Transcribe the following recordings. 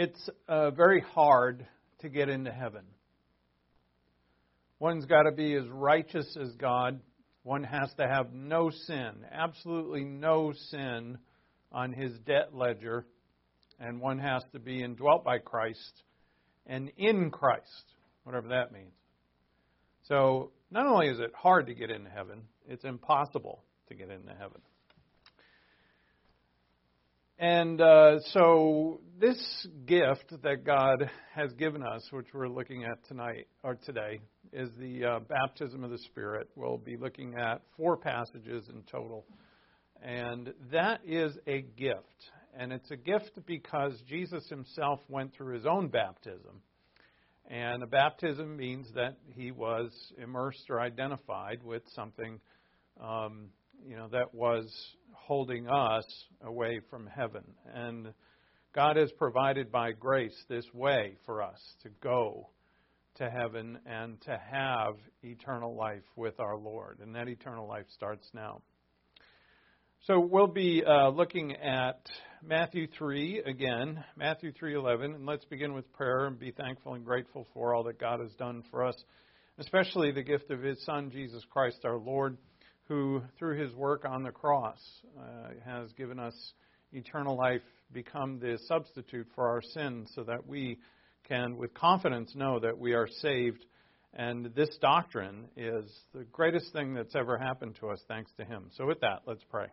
it's uh, very hard to get into heaven. One's got to be as righteous as God. One has to have no sin, absolutely no sin on his debt ledger. And one has to be indwelt by Christ and in Christ, whatever that means. So, not only is it hard to get into heaven, it's impossible to get into heaven. And uh, so, this gift that God has given us, which we're looking at tonight or today, is the uh, baptism of the Spirit. We'll be looking at four passages in total. And that is a gift. And it's a gift because Jesus himself went through his own baptism. And a baptism means that he was immersed or identified with something, um, you know, that was holding us away from heaven. And God has provided by grace this way for us to go to heaven and to have eternal life with our Lord. And that eternal life starts now. So we'll be uh, looking at Matthew 3 again, Matthew 3:11, and let's begin with prayer and be thankful and grateful for all that God has done for us, especially the gift of his son Jesus Christ our Lord who, through his work on the cross, uh, has given us eternal life, become the substitute for our sins, so that we can, with confidence, know that we are saved. And this doctrine is the greatest thing that's ever happened to us, thanks to him. So, with that, let's pray.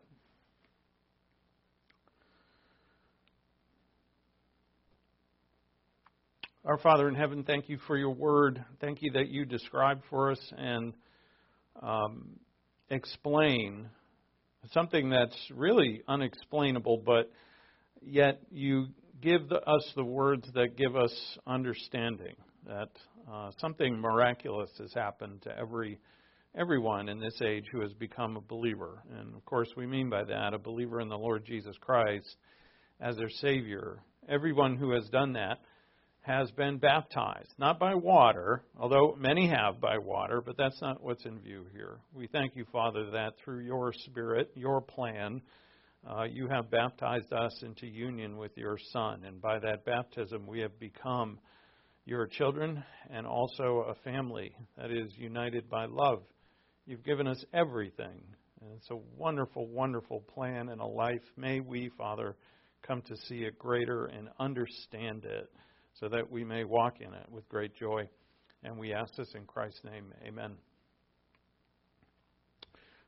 Our Father in heaven, thank you for your word. Thank you that you describe for us and um, explain something that's really unexplainable, but yet you give the, us the words that give us understanding that uh, something miraculous has happened to every everyone in this age who has become a believer. And of course, we mean by that a believer in the Lord Jesus Christ as their Savior. Everyone who has done that has been baptized, not by water, although many have by water, but that's not what's in view here. We thank you, Father, that through your Spirit, your plan, uh, you have baptized us into union with your Son, and by that baptism we have become your children and also a family that is united by love. You've given us everything, and it's a wonderful, wonderful plan and a life. May we, Father, come to see it greater and understand it so that we may walk in it with great joy. And we ask this in Christ's name. Amen.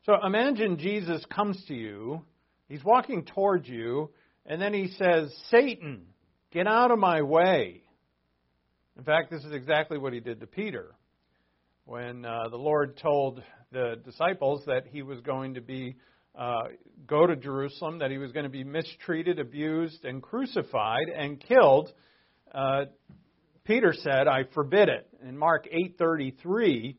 So imagine Jesus comes to you, he's walking towards you, and then he says, Satan, get out of my way. In fact, this is exactly what he did to Peter. When uh, the Lord told the disciples that he was going to be uh, go to Jerusalem, that he was going to be mistreated, abused, and crucified and killed, uh, Peter said, "I forbid it." In Mark 8:33,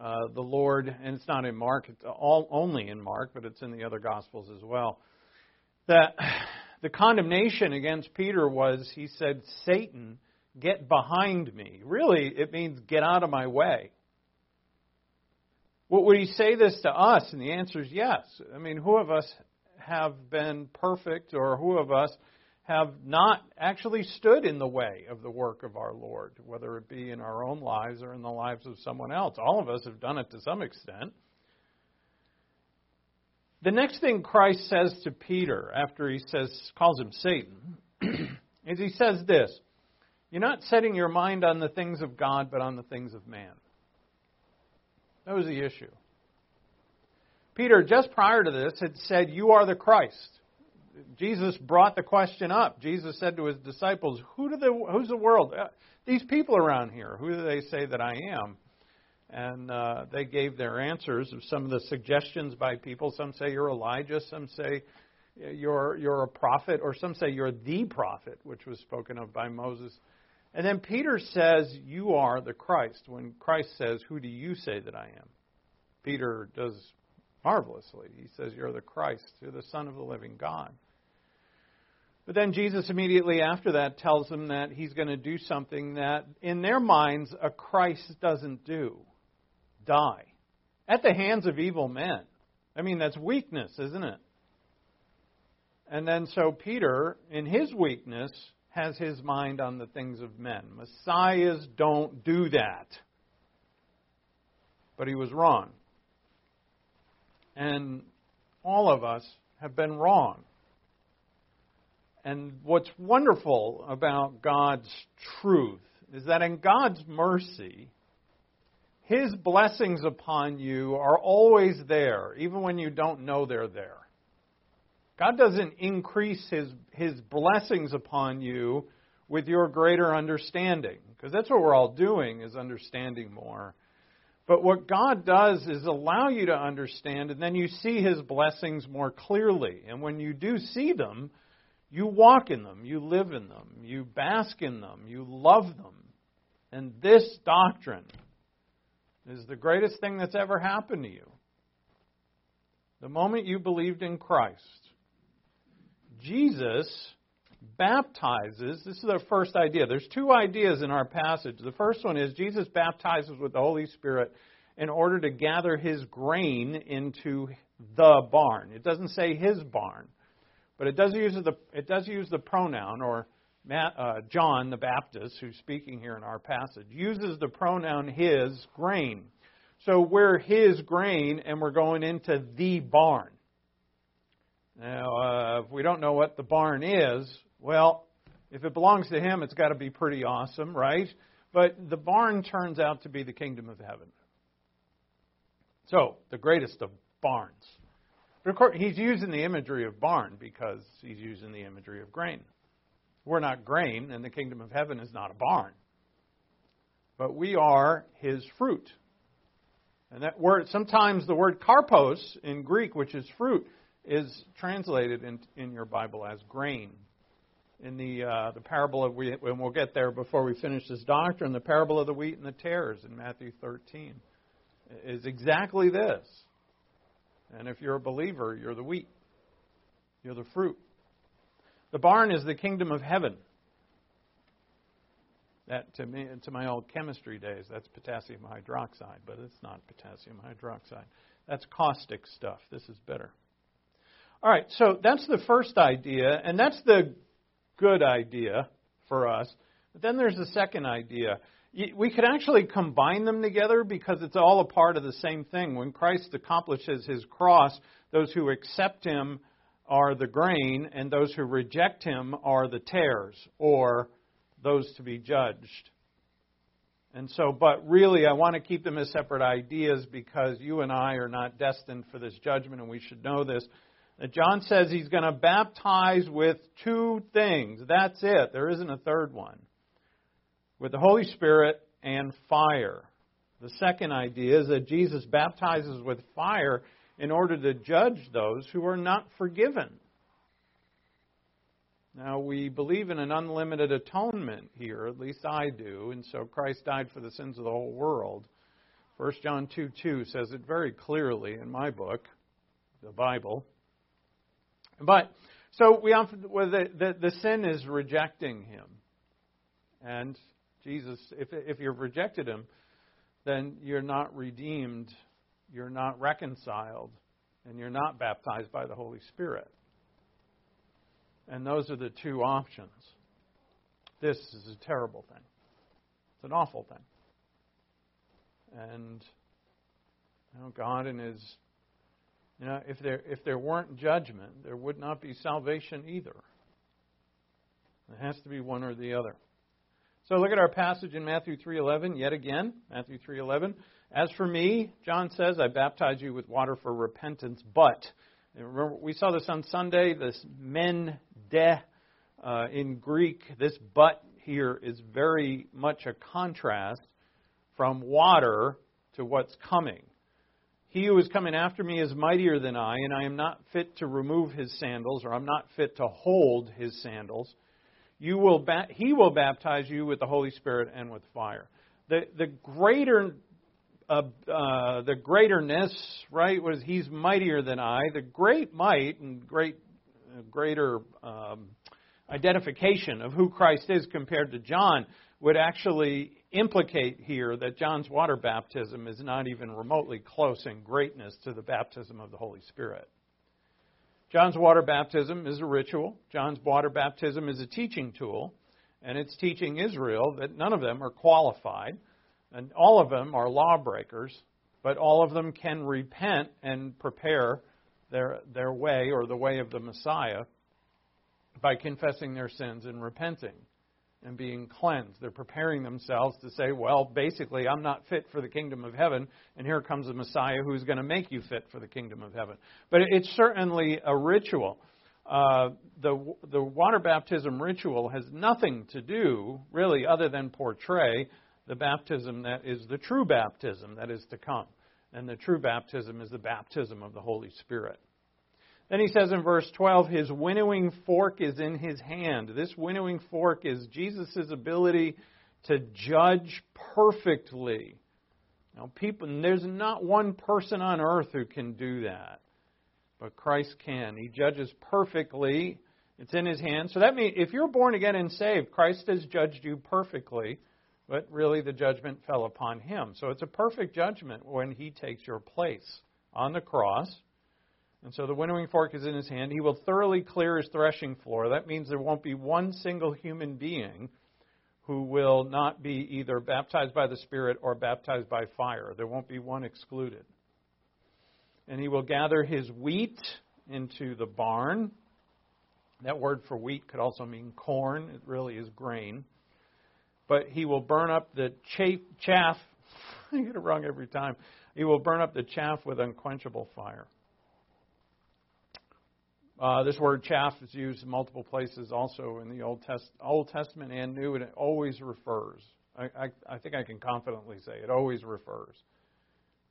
uh, the Lord, and it's not in Mark, it's all only in Mark, but it's in the other Gospels as well. That the condemnation against Peter was, he said, "Satan, get behind me." Really, it means get out of my way. Would he say this to us? And the answer is yes. I mean, who of us have been perfect, or who of us have not actually stood in the way of the work of our Lord, whether it be in our own lives or in the lives of someone else. All of us have done it to some extent. The next thing Christ says to Peter after he says calls him Satan is he says this, you're not setting your mind on the things of God but on the things of man. That was the issue. Peter just prior to this had said you are the Christ. Jesus brought the question up. Jesus said to his disciples, Who do the, Who's the world? Uh, these people around here, who do they say that I am? And uh, they gave their answers of some of the suggestions by people. Some say you're Elijah, some say you're, you're a prophet, or some say you're the prophet, which was spoken of by Moses. And then Peter says, You are the Christ. When Christ says, Who do you say that I am? Peter does marvelously. He says, You're the Christ, you're the Son of the living God. But then Jesus immediately after that tells them that he's going to do something that, in their minds, a Christ doesn't do die at the hands of evil men. I mean, that's weakness, isn't it? And then so Peter, in his weakness, has his mind on the things of men. Messiahs don't do that. But he was wrong. And all of us have been wrong. And what's wonderful about God's truth is that in God's mercy, His blessings upon you are always there, even when you don't know they're there. God doesn't increase His, His blessings upon you with your greater understanding, because that's what we're all doing, is understanding more. But what God does is allow you to understand, and then you see His blessings more clearly. And when you do see them, you walk in them, you live in them, you bask in them, you love them. And this doctrine is the greatest thing that's ever happened to you. The moment you believed in Christ, Jesus baptizes. This is the first idea. There's two ideas in our passage. The first one is Jesus baptizes with the Holy Spirit in order to gather his grain into the barn. It doesn't say his barn, but it does use the it does use the pronoun or Matt, uh, John the Baptist, who's speaking here in our passage, uses the pronoun his grain. So we're his grain, and we're going into the barn. Now, uh, if we don't know what the barn is, well, if it belongs to him, it's got to be pretty awesome, right? But the barn turns out to be the kingdom of heaven. So, the greatest of barns. Course, he's using the imagery of barn because he's using the imagery of grain. We're not grain, and the kingdom of heaven is not a barn. But we are his fruit. And that word, sometimes the word karpos in Greek, which is fruit, is translated in, in your Bible as grain in the uh, the parable of wheat, and we'll get there before we finish this doctrine. The parable of the wheat and the tares in Matthew 13 is exactly this. And if you're a believer, you're the wheat, you're the fruit. The barn is the kingdom of heaven. That to me, to my old chemistry days, that's potassium hydroxide, but it's not potassium hydroxide. That's caustic stuff. This is better. All right, so that's the first idea, and that's the good idea for us. But then there's the second idea. We could actually combine them together because it's all a part of the same thing. When Christ accomplishes his cross, those who accept him are the grain, and those who reject him are the tares, or those to be judged. And so, but really, I want to keep them as separate ideas because you and I are not destined for this judgment, and we should know this John says he's going to baptize with two things. That's it. There isn't a third one. With the Holy Spirit and fire. The second idea is that Jesus baptizes with fire in order to judge those who are not forgiven. Now, we believe in an unlimited atonement here, at least I do, and so Christ died for the sins of the whole world. 1 John 2 2 says it very clearly in my book, the Bible. But so we often well, the, the the sin is rejecting him, and Jesus. If if you've rejected him, then you're not redeemed, you're not reconciled, and you're not baptized by the Holy Spirit. And those are the two options. This is a terrible thing. It's an awful thing. And you know, God and His you know, if there if there weren't judgment, there would not be salvation either. It has to be one or the other. So look at our passage in Matthew 3:11 yet again, Matthew 3:11. As for me, John says, I baptize you with water for repentance, but remember we saw this on Sunday, this men de uh, in Greek, this but here is very much a contrast from water to what's coming. He who is coming after me is mightier than I, and I am not fit to remove his sandals, or I'm not fit to hold his sandals. You will ba- he will baptize you with the Holy Spirit and with fire. The, the greater uh, uh, the greaterness, right, was he's mightier than I. The great might and great uh, greater um, identification of who Christ is compared to John would actually implicate here that John's water baptism is not even remotely close in greatness to the baptism of the Holy Spirit. John's water baptism is a ritual. John's water baptism is a teaching tool. And it's teaching Israel that none of them are qualified, and all of them are lawbreakers, but all of them can repent and prepare their, their way or the way of the Messiah by confessing their sins and repenting and being cleansed. They're preparing themselves to say, well, basically, I'm not fit for the kingdom of heaven, and here comes the Messiah who's going to make you fit for the kingdom of heaven. But it's certainly a ritual. Uh, the the water baptism ritual has nothing to do, really, other than portray the baptism that is the true baptism that is to come. And the true baptism is the baptism of the Holy Spirit. Then he says in verse 12, his winnowing fork is in his hand. This winnowing fork is Jesus' ability to judge perfectly. Now, people, there's not one person on earth who can do that, but Christ can. He judges perfectly. It's in his hand. So that means if you're born again and saved, Christ has judged you perfectly, but really the judgment fell upon him. So it's a perfect judgment when he takes your place on the cross and so the winnowing fork is in his hand. He will thoroughly clear his threshing floor. That means there won't be one single human being who will not be either baptized by the Spirit or baptized by fire. There won't be one excluded. And he will gather his wheat into the barn. That word for wheat could also mean corn. It really is grain. But he will burn up the chaff. I get it wrong every time. He will burn up the chaff with unquenchable fire. Uh, this word chaff is used in multiple places also in the Old, Test- Old Testament and New, and it always refers, I, I, I think I can confidently say, it always refers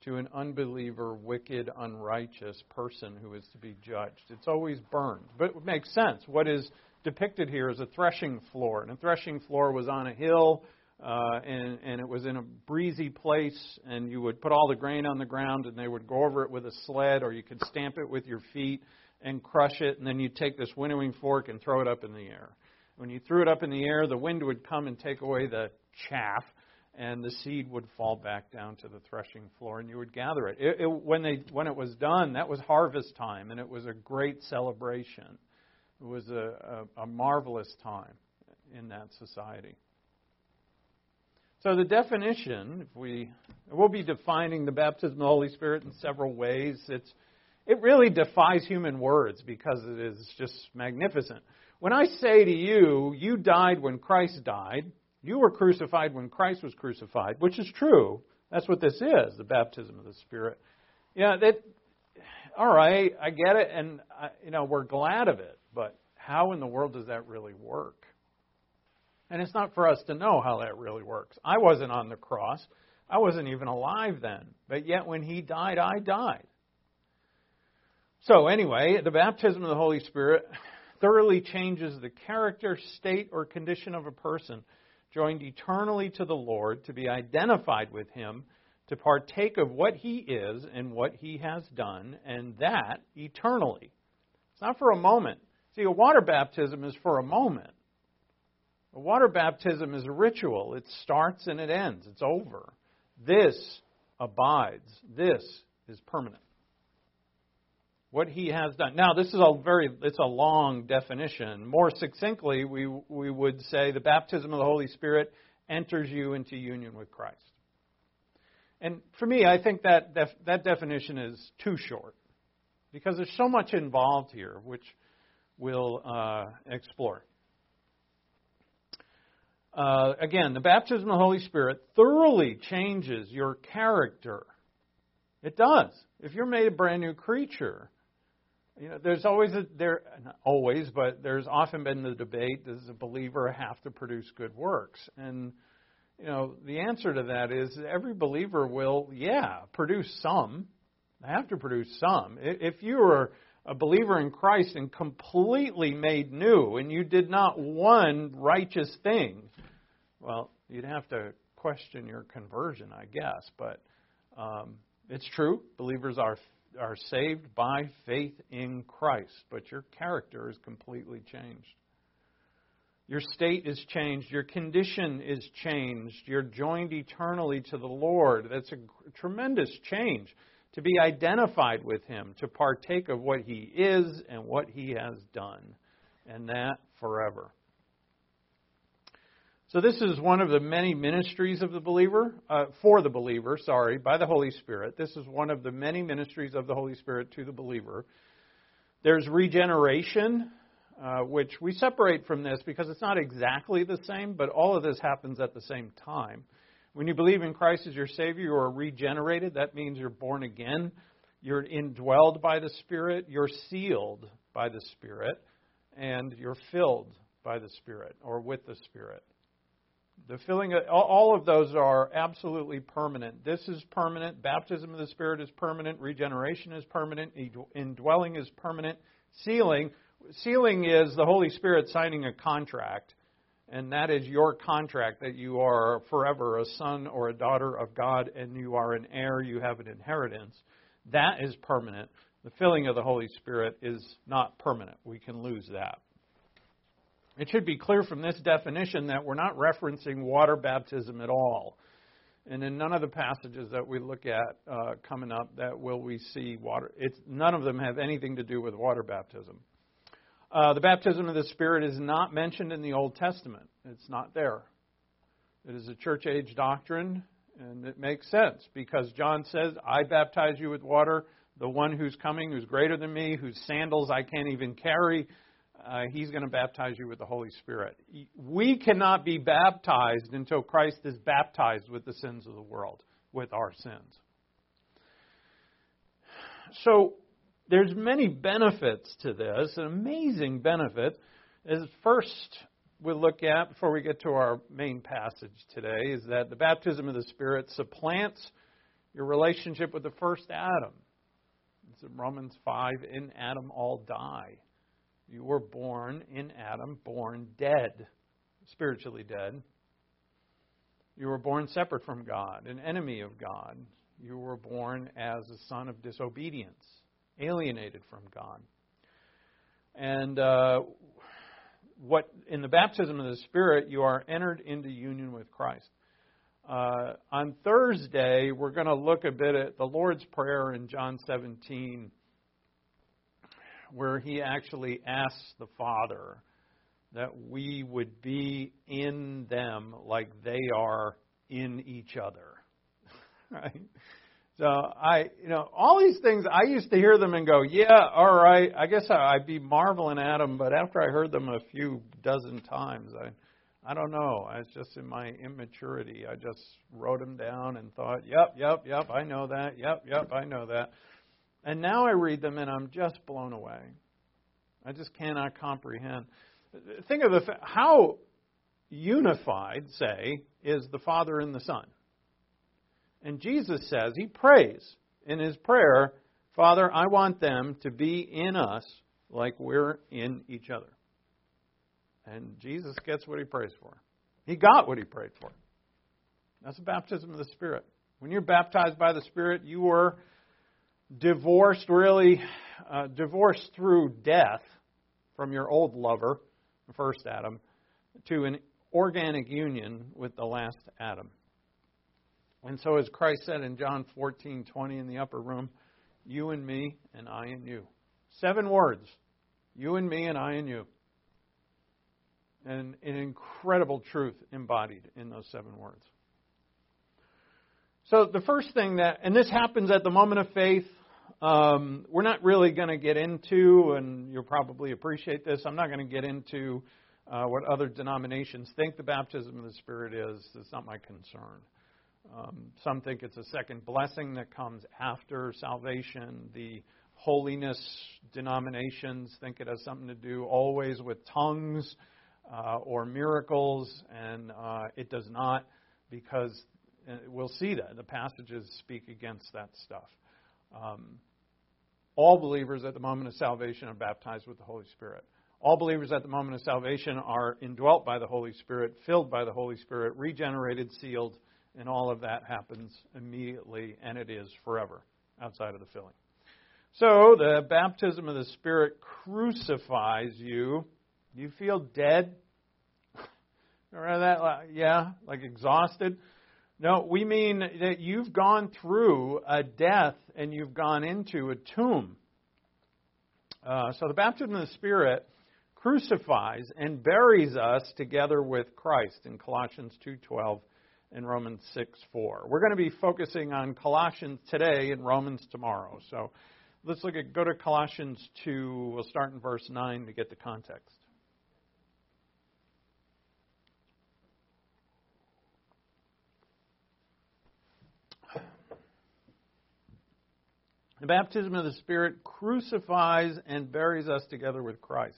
to an unbeliever, wicked, unrighteous person who is to be judged. It's always burned. But it makes sense. What is depicted here is a threshing floor, and a threshing floor was on a hill. Uh, and, and it was in a breezy place, and you would put all the grain on the ground, and they would go over it with a sled, or you could stamp it with your feet and crush it, and then you'd take this winnowing fork and throw it up in the air. When you threw it up in the air, the wind would come and take away the chaff, and the seed would fall back down to the threshing floor, and you would gather it. it, it when, they, when it was done, that was harvest time, and it was a great celebration. It was a, a, a marvelous time in that society. So the definition, if we we'll be defining the baptism of the Holy Spirit in several ways. It's it really defies human words because it is just magnificent. When I say to you, you died when Christ died, you were crucified when Christ was crucified, which is true. That's what this is, the baptism of the Spirit. Yeah, that all right, I get it and I, you know, we're glad of it, but how in the world does that really work? And it's not for us to know how that really works. I wasn't on the cross. I wasn't even alive then. But yet when he died, I died. So, anyway, the baptism of the Holy Spirit thoroughly changes the character, state, or condition of a person joined eternally to the Lord to be identified with Him, to partake of what He is and what He has done, and that eternally. It's not for a moment. See, a water baptism is for a moment. A water baptism is a ritual. It starts and it ends. It's over. This abides. This is permanent what he has done. Now, this is a very it's a long definition. More succinctly, we we would say the baptism of the Holy Spirit enters you into union with Christ. And for me, I think that def, that definition is too short because there's so much involved here, which we'll uh, explore. Uh, again, the baptism of the Holy Spirit thoroughly changes your character. It does. If you're made a brand new creature, you know, there's always a there always, but there's often been the debate: Does a believer have to produce good works? And you know, the answer to that is every believer will, yeah, produce some. They have to produce some. If you are a believer in Christ and completely made new, and you did not one righteous thing, well, you'd have to question your conversion, I guess. But um, it's true. Believers are are saved by faith in Christ, but your character is completely changed. Your state is changed. Your condition is changed. You're joined eternally to the Lord. That's a tremendous change to be identified with Him, to partake of what He is and what He has done, and that forever. So this is one of the many ministries of the believer, uh, for the believer, sorry, by the Holy Spirit. This is one of the many ministries of the Holy Spirit to the believer. There's regeneration, uh, which we separate from this because it's not exactly the same, but all of this happens at the same time. When you believe in Christ as your Savior, you are regenerated. That means you're born again. You're indwelled by the Spirit. You're sealed by the Spirit. And you're filled by the Spirit or with the Spirit. The filling, of, all of those are absolutely permanent. This is permanent. Baptism of the Spirit is permanent. Regeneration is permanent. Indwelling is permanent. Sealing, sealing is the Holy Spirit signing a contract, and that is your contract that you are forever a son or a daughter of God, and you are an heir. You have an inheritance. That is permanent. The filling of the Holy Spirit is not permanent. We can lose that. It should be clear from this definition that we're not referencing water baptism at all. And in none of the passages that we look at uh, coming up, that will we see water. It's none of them have anything to do with water baptism. Uh, the baptism of the Spirit is not mentioned in the Old Testament. It's not there. It is a church age doctrine, and it makes sense because John says, "I baptize you with water." The one who's coming, who's greater than me, whose sandals I can't even carry, uh, he's going to baptize you with the Holy Spirit. We cannot be baptized until Christ is baptized with the sins of the world, with our sins. So there's many benefits to this, an amazing benefit. As first we'll look at before we get to our main passage today is that the baptism of the Spirit supplants your relationship with the first Adam. It's in Romans 5 in Adam all die. You were born in Adam, born dead, spiritually dead. You were born separate from God, an enemy of God. You were born as a son of disobedience, alienated from God. And uh, what in the baptism of the Spirit, you are entered into union with Christ. Uh, on Thursday, we're going to look a bit at the Lord's Prayer in John 17 where he actually asks the Father that we would be in them like they are in each other. right? So I, you know, all these things, I used to hear them and go, yeah, all right, I guess I'd be marveling at them, but after I heard them a few dozen times, I, I don't know. It's just in my immaturity. I just wrote them down and thought, yep, yep, yep, I know that. Yep, yep, I know that. And now I read them and I'm just blown away. I just cannot comprehend. Think of the how unified, say, is the Father and the Son. And Jesus says, He prays in His prayer, Father, I want them to be in us like we're in each other. And Jesus gets what He prays for. He got what He prayed for. That's the baptism of the Spirit. When you're baptized by the Spirit, you were divorced, really, uh, divorced through death from your old lover, the first Adam, to an organic union with the last Adam. And so, as Christ said in John 14:20 in the upper room, you and me, and I and you. Seven words. You and me, and I and you. And an incredible truth embodied in those seven words. So, the first thing that, and this happens at the moment of faith, um, we're not really going to get into, and you'll probably appreciate this, I'm not going to get into uh, what other denominations think the baptism of the Spirit is. It's not my concern. Um, some think it's a second blessing that comes after salvation. The holiness denominations think it has something to do always with tongues uh, or miracles, and uh, it does not because uh, we'll see that. The passages speak against that stuff. Um, all believers at the moment of salvation are baptized with the Holy Spirit. All believers at the moment of salvation are indwelt by the Holy Spirit, filled by the Holy Spirit, regenerated, sealed, and all of that happens immediately, and it is forever outside of the filling. So, the baptism of the Spirit crucifies you. You feel dead? Remember that? Yeah, like exhausted. No, we mean that you've gone through a death and you've gone into a tomb. Uh, so the baptism of the Spirit crucifies and buries us together with Christ in Colossians 2:12 and Romans 6:4. We're going to be focusing on Colossians today and Romans tomorrow. So let's look at go to Colossians 2. We'll start in verse 9 to get the context. The baptism of the Spirit crucifies and buries us together with Christ.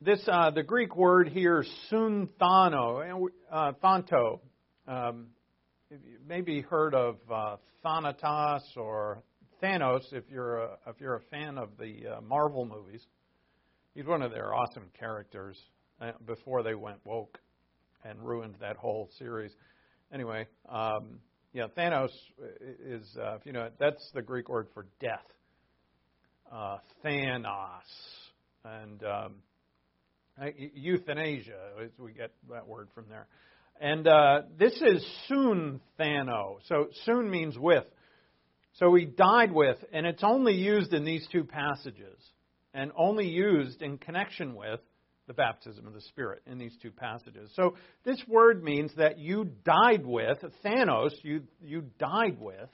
This uh, the Greek word here, sunthano, uh, thanto. Um, maybe heard of uh, Thanatos or Thanos if you're a, if you're a fan of the uh, Marvel movies. He's one of their awesome characters uh, before they went woke and ruined that whole series. Anyway, um, yeah, Thanos is, uh, if you know, that's the Greek word for death. Uh, Thanos. And um, euthanasia, we get that word from there. And uh, this is soon Thano. So soon means with. So he died with, and it's only used in these two passages, and only used in connection with the baptism of the Spirit in these two passages. So this word means that you died with, Thanos, you, you died with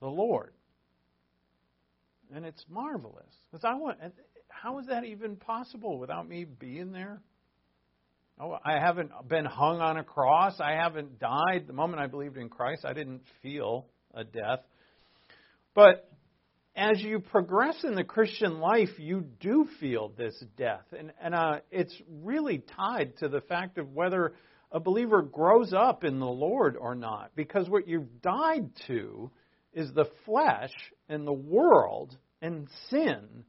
the Lord. And it's marvelous. Because I want, how is that even possible without me being there? Oh, I haven't been hung on a cross. I haven't died. The moment I believed in Christ, I didn't feel a death. But as you progress in the Christian life, you do feel this death. And, and uh, it's really tied to the fact of whether a believer grows up in the Lord or not. Because what you've died to is the flesh and the world and sin.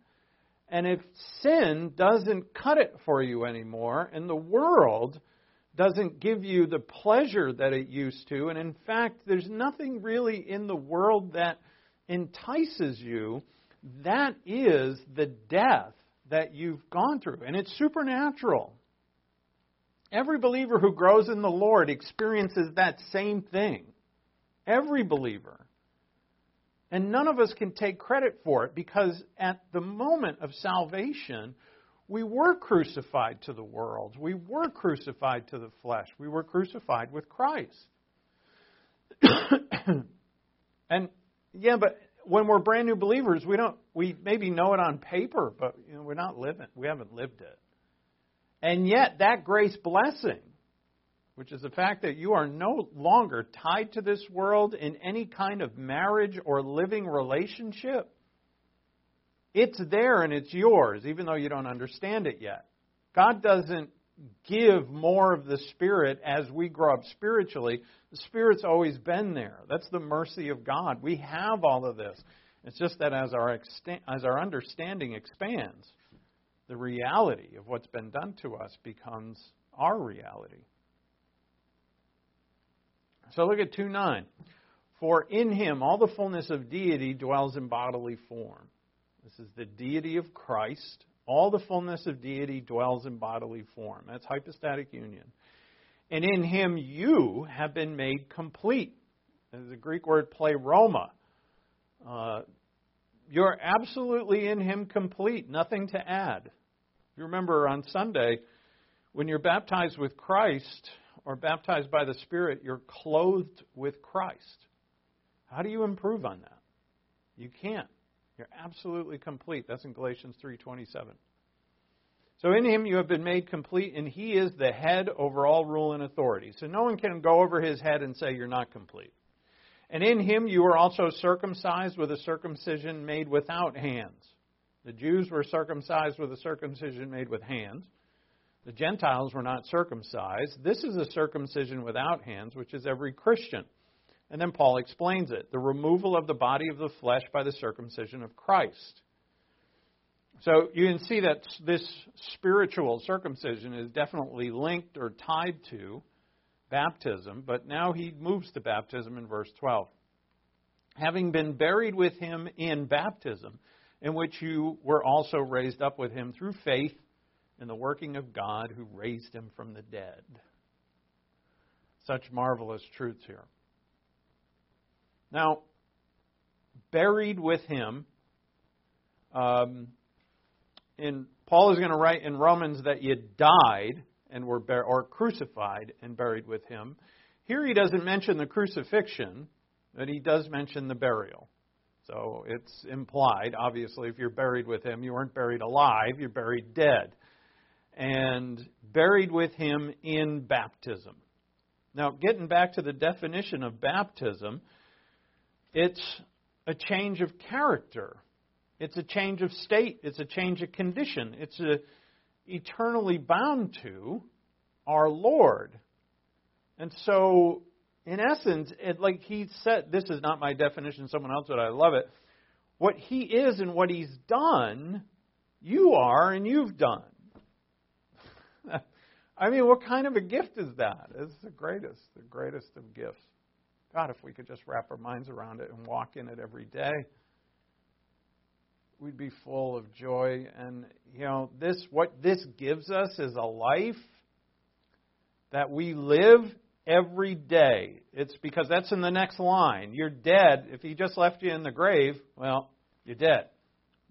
And if sin doesn't cut it for you anymore, and the world doesn't give you the pleasure that it used to, and in fact, there's nothing really in the world that entices you, that is the death that you've gone through. And it's supernatural. Every believer who grows in the Lord experiences that same thing. Every believer. And none of us can take credit for it because at the moment of salvation, we were crucified to the world. We were crucified to the flesh. We were crucified with Christ. and yeah, but when we're brand new believers, we don't we maybe know it on paper, but you know, we're not living. We haven't lived it. And yet that grace blessing, which is the fact that you are no longer tied to this world in any kind of marriage or living relationship, it's there and it's yours, even though you don't understand it yet. God doesn't give more of the Spirit as we grow up spiritually. The Spirit's always been there. That's the mercy of God. We have all of this. It's just that as our, as our understanding expands, the reality of what's been done to us becomes our reality. So look at 2 9. For in him all the fullness of deity dwells in bodily form. This is the deity of Christ all the fullness of deity dwells in bodily form. That's hypostatic union. And in him you have been made complete. The Greek word pleroma. Uh, you're absolutely in him complete, nothing to add. You remember on Sunday, when you're baptized with Christ or baptized by the Spirit, you're clothed with Christ. How do you improve on that? You can't. You're absolutely complete. That's in Galatians 3:27. So in him you have been made complete and he is the head over all rule and authority. So no one can go over his head and say you're not complete. And in him you were also circumcised with a circumcision made without hands. The Jews were circumcised with a circumcision made with hands. The Gentiles were not circumcised. This is a circumcision without hands, which is every Christian. And then Paul explains it the removal of the body of the flesh by the circumcision of Christ. So you can see that this spiritual circumcision is definitely linked or tied to baptism, but now he moves to baptism in verse 12. Having been buried with him in baptism, in which you were also raised up with him through faith in the working of God who raised him from the dead. Such marvelous truths here. Now, buried with him, um, in Paul is going to write in Romans that you died and were or crucified and buried with him. Here he doesn't mention the crucifixion, but he does mention the burial. So it's implied, obviously, if you're buried with him, you weren't buried alive, you're buried dead. And buried with him in baptism. Now, getting back to the definition of baptism, it's a change of character. It's a change of state. It's a change of condition. It's a, eternally bound to our Lord. And so, in essence, it, like he said, this is not my definition, someone else would, I love it. What he is and what he's done, you are and you've done. I mean, what kind of a gift is that? It's the greatest, the greatest of gifts. God, if we could just wrap our minds around it and walk in it every day, we'd be full of joy. And, you know, this, what this gives us is a life that we live every day. It's because that's in the next line. You're dead. If he just left you in the grave, well, you're dead.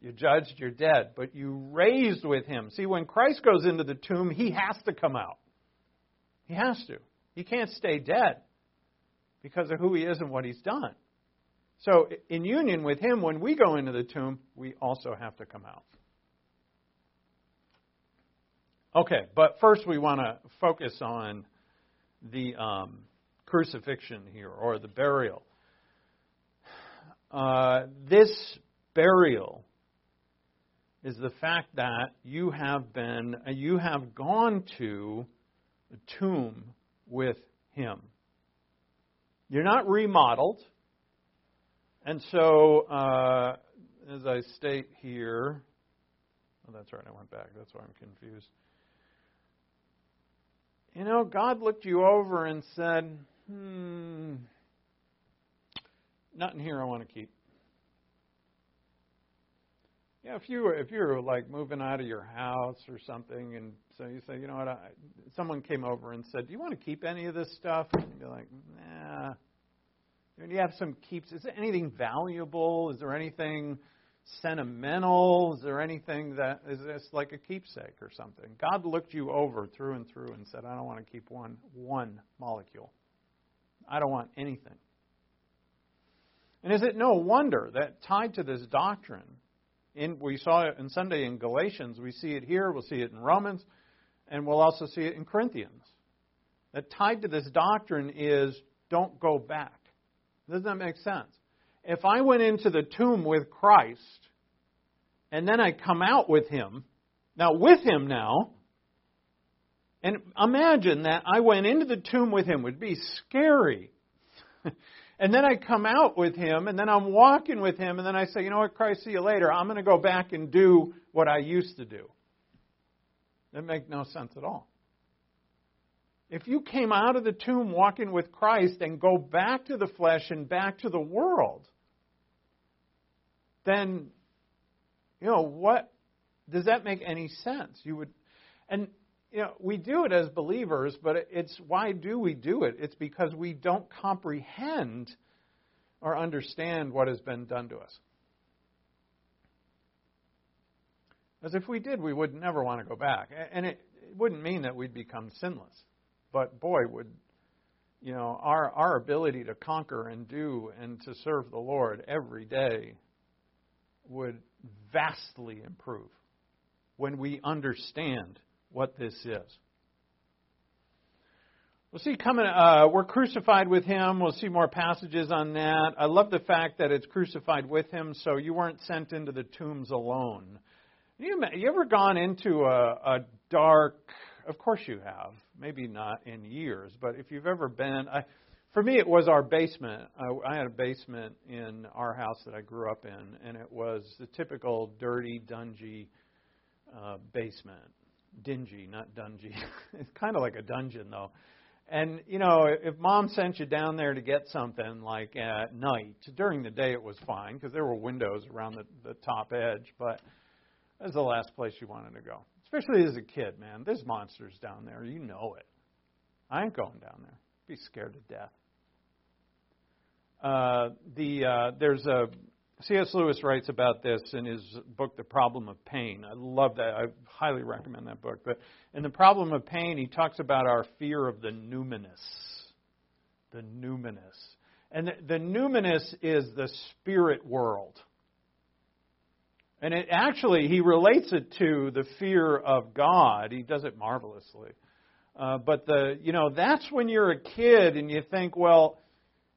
You're judged, you're dead. But you raised with him. See, when Christ goes into the tomb, he has to come out. He has to. He can't stay dead because of who he is and what he's done. So, in union with him, when we go into the tomb, we also have to come out. Okay, but first we want to focus on the um, crucifixion here, or the burial. Uh, this burial is the fact that you have been, you have gone to the tomb with him. You're not remodeled. And so, uh, as I state here, oh, that's right, I went back. That's why I'm confused. You know, God looked you over and said, hmm, nothing here I want to keep. If you were if you were like moving out of your house or something, and so you say, you know what, I, someone came over and said, do you want to keep any of this stuff? And you're like, nah. Do you have some keeps? Is there anything valuable? Is there anything sentimental? Is there anything that is this like a keepsake or something? God looked you over through and through and said, I don't want to keep one one molecule. I don't want anything. And is it no wonder that tied to this doctrine, in, we saw it in Sunday in Galatians, we see it here, we'll see it in Romans, and we'll also see it in Corinthians. That tied to this doctrine is don't go back. Doesn't that make sense? If I went into the tomb with Christ and then I come out with him, now with him now, and imagine that I went into the tomb with him would be scary. and then I come out with him, and then I'm walking with him, and then I say, you know what, Christ, see you later. I'm going to go back and do what I used to do. That makes no sense at all. If you came out of the tomb walking with Christ and go back to the flesh and back to the world, then, you know, what does that make any sense? You would, and you know, we do it as believers, but it's why do we do it? It's because we don't comprehend or understand what has been done to us. As if we did, we would never want to go back. And it, it wouldn't mean that we'd become sinless. But boy, would you know our our ability to conquer and do and to serve the Lord every day would vastly improve when we understand what this is. We'll see coming. Uh, we're crucified with him. We'll see more passages on that. I love the fact that it's crucified with him, so you weren't sent into the tombs alone. You, you ever gone into a, a dark of course you have. Maybe not in years, but if you've ever been, I, for me, it was our basement. I, I had a basement in our house that I grew up in, and it was the typical dirty, dungy uh, basement. Dingy, not dungy. it's kind of like a dungeon, though. And you know, if mom sent you down there to get something like at night, during the day it was fine because there were windows around the, the top edge, but that was the last place you wanted to go. Especially as a kid, man. There's monsters down there. You know it. I ain't going down there. Be scared to death. Uh, the uh, there's a C.S. Lewis writes about this in his book, The Problem of Pain. I love that. I highly recommend that book. But in The Problem of Pain, he talks about our fear of the numinous. The numinous. And the, the numinous is the spirit world. And it actually, he relates it to the fear of God. He does it marvelously. Uh, but the, you know, that's when you're a kid and you think, well,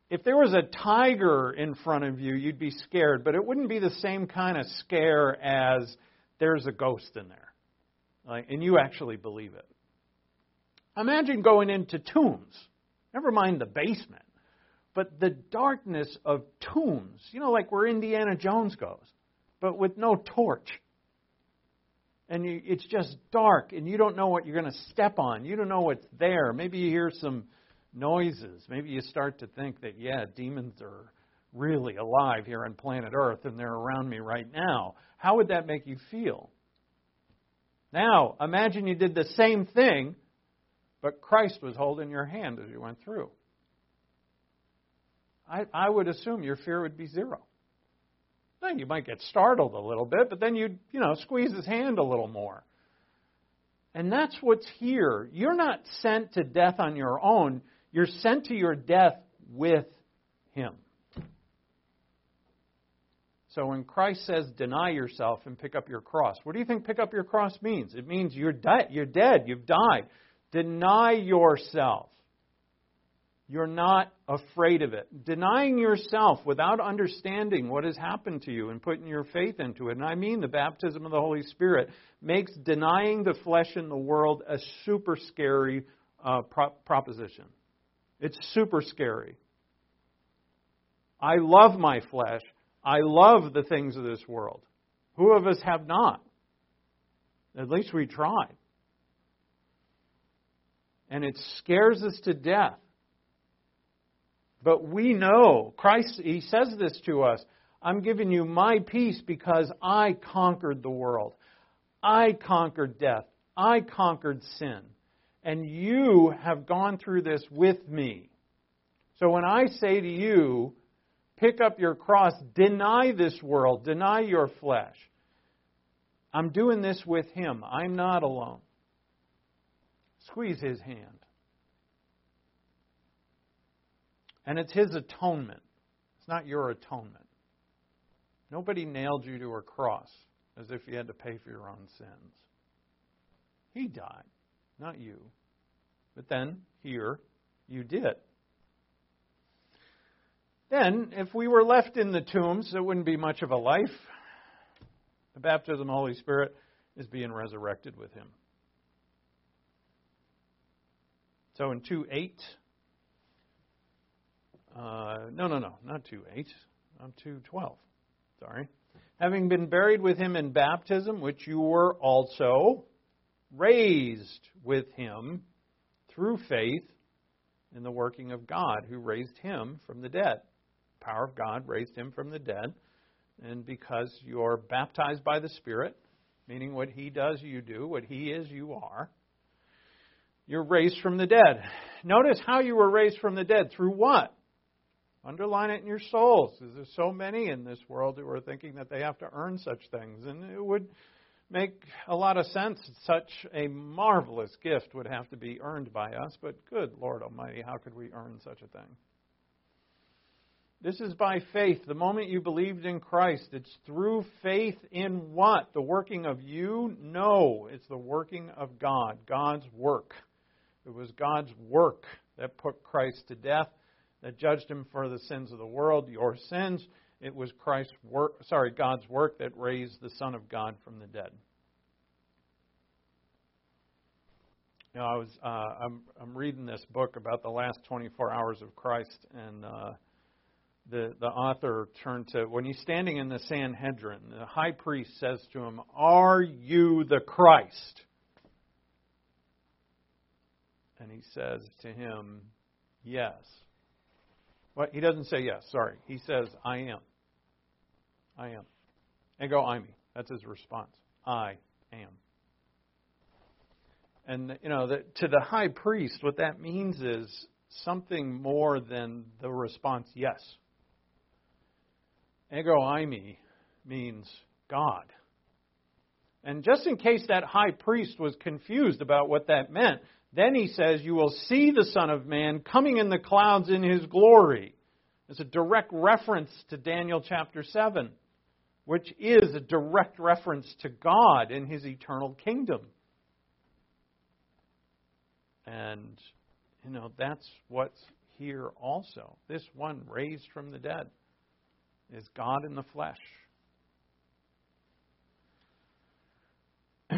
if there was a tiger in front of you, you'd be scared, but it wouldn't be the same kind of scare as there's a ghost in there. Like, and you actually believe it. Imagine going into tombs. Never mind the basement. But the darkness of tombs, you know, like where Indiana Jones goes, but with no torch. And you, it's just dark, and you don't know what you're going to step on. You don't know what's there. Maybe you hear some noises. Maybe you start to think that, yeah, demons are really alive here on planet Earth and they're around me right now. How would that make you feel? Now, imagine you did the same thing, but Christ was holding your hand as you went through. I, I would assume your fear would be zero. Now, you might get startled a little bit, but then you'd, you know, squeeze his hand a little more. And that's what's here. You're not sent to death on your own. You're sent to your death with Him. So when Christ says, deny yourself and pick up your cross, what do you think pick up your cross means? It means you're, di- you're dead, you've died. Deny yourself. You're not afraid of it. Denying yourself without understanding what has happened to you and putting your faith into it, and I mean the baptism of the Holy Spirit, makes denying the flesh and the world a super scary uh, pro- proposition. It's super scary. I love my flesh. I love the things of this world. Who of us have not? At least we try. And it scares us to death. But we know, Christ, He says this to us I'm giving you my peace because I conquered the world. I conquered death. I conquered sin and you have gone through this with me. So when I say to you, pick up your cross, deny this world, deny your flesh, I'm doing this with him. I'm not alone. Squeeze his hand. And it's his atonement. It's not your atonement. Nobody nailed you to a cross as if you had to pay for your own sins. He died not you. But then, here, you did. Then, if we were left in the tombs, it wouldn't be much of a life. The baptism of the Holy Spirit is being resurrected with Him. So in 2 8, uh, no, no, no, not 2 8, I'm 2 12. Sorry. Having been buried with Him in baptism, which you were also raised with him through faith in the working of God who raised him from the dead. The power of God raised him from the dead. And because you're baptized by the Spirit, meaning what he does, you do, what he is, you are, you're raised from the dead. Notice how you were raised from the dead. Through what? Underline it in your souls. There's so many in this world who are thinking that they have to earn such things. And it would make a lot of sense. Such a marvelous gift would have to be earned by us, but good Lord Almighty, how could we earn such a thing? This is by faith. The moment you believed in Christ, it's through faith in what? The working of you? No, it's the working of God, God's work. It was God's work that put Christ to death, that judged him for the sins of the world, your sins it was Christ's work, sorry, God's work that raised the Son of God from the dead. Know, I was uh, I'm I'm reading this book about the last 24 hours of Christ, and uh, the the author turned to when he's standing in the Sanhedrin, the high priest says to him, "Are you the Christ?" And he says to him, "Yes." Well, he doesn't say yes. Sorry, he says, "I am." I am. Ego eimi. That's his response. I am. And you know, the, to the high priest, what that means is something more than the response yes. ego eimi means God. And just in case that high priest was confused about what that meant, then he says, You will see the Son of Man coming in the clouds in his glory. It's a direct reference to Daniel chapter 7, which is a direct reference to God in his eternal kingdom. And, you know, that's what's here also. This one raised from the dead is God in the flesh.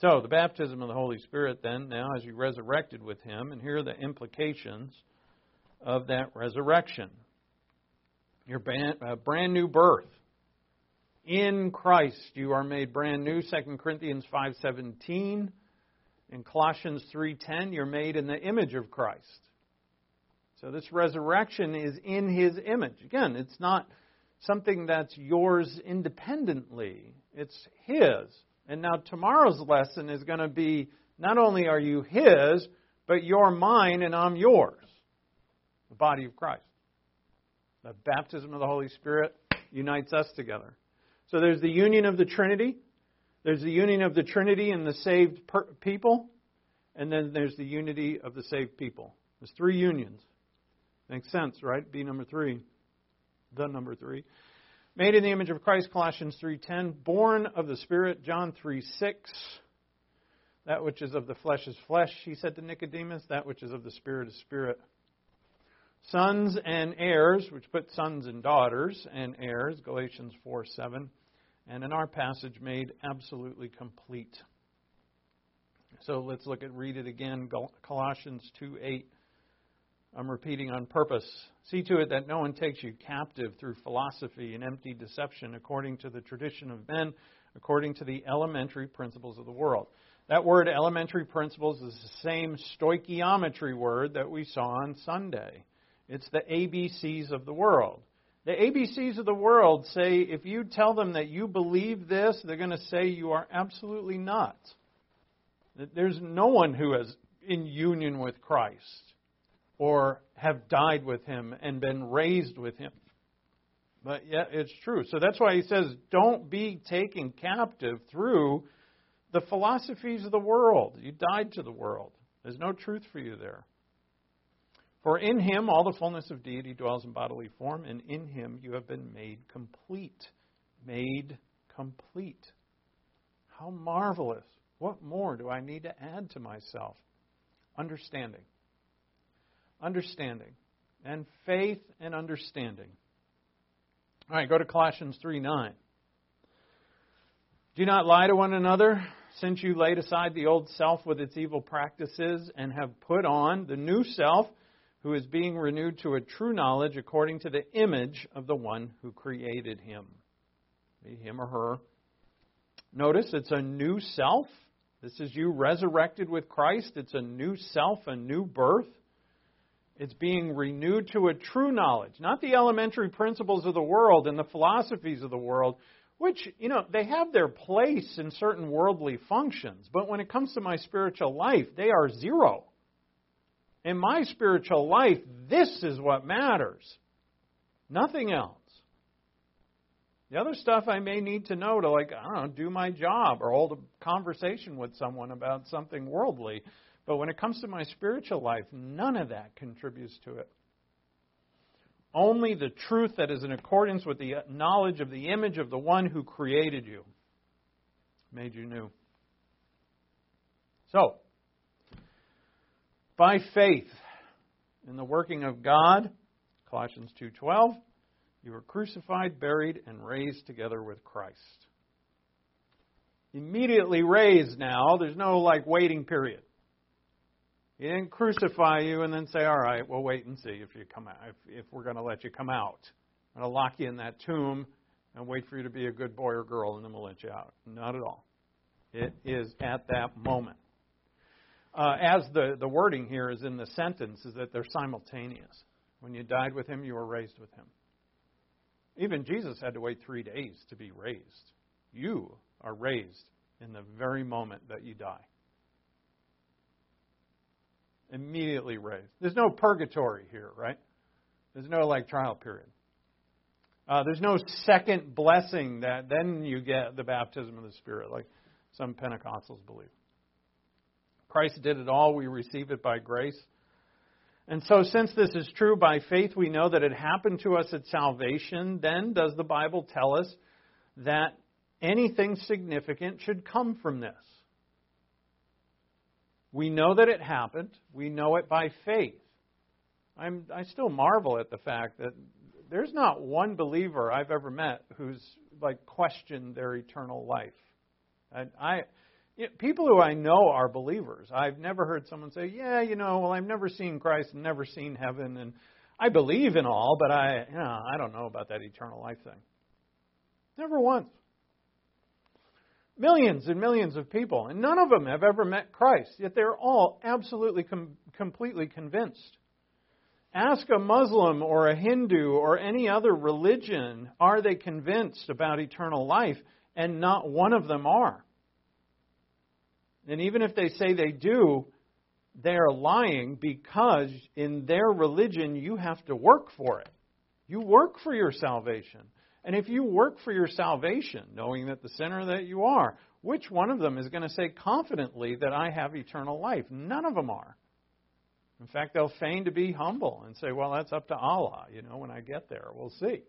so, the baptism of the Holy Spirit, then, now as you resurrected with Him, and here are the implications of that resurrection. Your brand new birth. In Christ you are made brand new, 2 Corinthians 5:17. In Colossians 3:10 you're made in the image of Christ. So this resurrection is in his image. Again, it's not something that's yours independently. It's his. And now tomorrow's lesson is going to be not only are you his, but you're mine and I'm yours. The body of Christ. The baptism of the Holy Spirit unites us together. So there's the union of the Trinity. There's the union of the Trinity and the saved people. And then there's the unity of the saved people. There's three unions. Makes sense, right? B number three. The number three. Made in the image of Christ, Colossians 3.10. Born of the Spirit, John 3.6. That which is of the flesh is flesh, he said to Nicodemus. That which is of the Spirit is spirit. Sons and heirs, which put sons and daughters and heirs, Galatians 4 7. And in our passage, made absolutely complete. So let's look at, read it again, Colossians 2 8. I'm repeating on purpose. See to it that no one takes you captive through philosophy and empty deception according to the tradition of men, according to the elementary principles of the world. That word elementary principles is the same stoichiometry word that we saw on Sunday. It's the ABCs of the world. The ABCs of the world say if you tell them that you believe this, they're going to say you are absolutely nuts. There's no one who is in union with Christ or have died with him and been raised with him. But yeah, it's true. So that's why he says, don't be taken captive through the philosophies of the world. You died to the world. There's no truth for you there. For in him all the fullness of deity dwells in bodily form, and in him you have been made complete. Made complete. How marvelous. What more do I need to add to myself? Understanding understanding. And faith and understanding. All right, go to Colossians 3 9. Do not lie to one another, since you laid aside the old self with its evil practices and have put on the new self, who is being renewed to a true knowledge according to the image of the one who created him. Be him or her. Notice it's a new self. This is you resurrected with Christ. It's a new self, a new birth. It's being renewed to a true knowledge, not the elementary principles of the world and the philosophies of the world, which, you know, they have their place in certain worldly functions. But when it comes to my spiritual life, they are zero. In my spiritual life, this is what matters, nothing else. The other stuff I may need to know to, like, I don't know, do my job or hold a conversation with someone about something worldly. But when it comes to my spiritual life, none of that contributes to it. Only the truth that is in accordance with the knowledge of the image of the one who created you, made you new. So, by faith in the working of God, Colossians 2:12, you were crucified, buried and raised together with Christ. Immediately raised now, there's no like waiting period. He didn't crucify you and then say, all right, we'll wait and see if you come out, if, if we're going to let you come out. I'm going to lock you in that tomb and wait for you to be a good boy or girl and then we'll let you out. Not at all. It is at that moment. Uh, as the, the wording here is in the sentence, is that they're simultaneous. When you died with him, you were raised with him. Even Jesus had to wait three days to be raised. You are raised in the very moment that you die immediately raised. There's no purgatory here, right? There's no like trial period. Uh, there's no second blessing that then you get the baptism of the Spirit, like some Pentecostals believe. Christ did it all. We receive it by grace. And so, since this is true by faith, we know that it happened to us at salvation. Then, does the Bible tell us that anything significant should come from this? We know that it happened. We know it by faith. I'm, I still marvel at the fact that there's not one believer I've ever met who's like questioned their eternal life. And I, you know, people who I know are believers. I've never heard someone say, "Yeah, you know, well, I've never seen Christ and never seen heaven, and I believe in all, but I, you know, I don't know about that eternal life thing." Never once. Millions and millions of people, and none of them have ever met Christ, yet they're all absolutely, com- completely convinced. Ask a Muslim or a Hindu or any other religion, are they convinced about eternal life? And not one of them are. And even if they say they do, they're lying because in their religion you have to work for it. You work for your salvation. And if you work for your salvation, knowing that the sinner that you are, which one of them is going to say confidently that I have eternal life? None of them are. In fact, they'll feign to be humble and say, well, that's up to Allah. You know, when I get there, we'll see.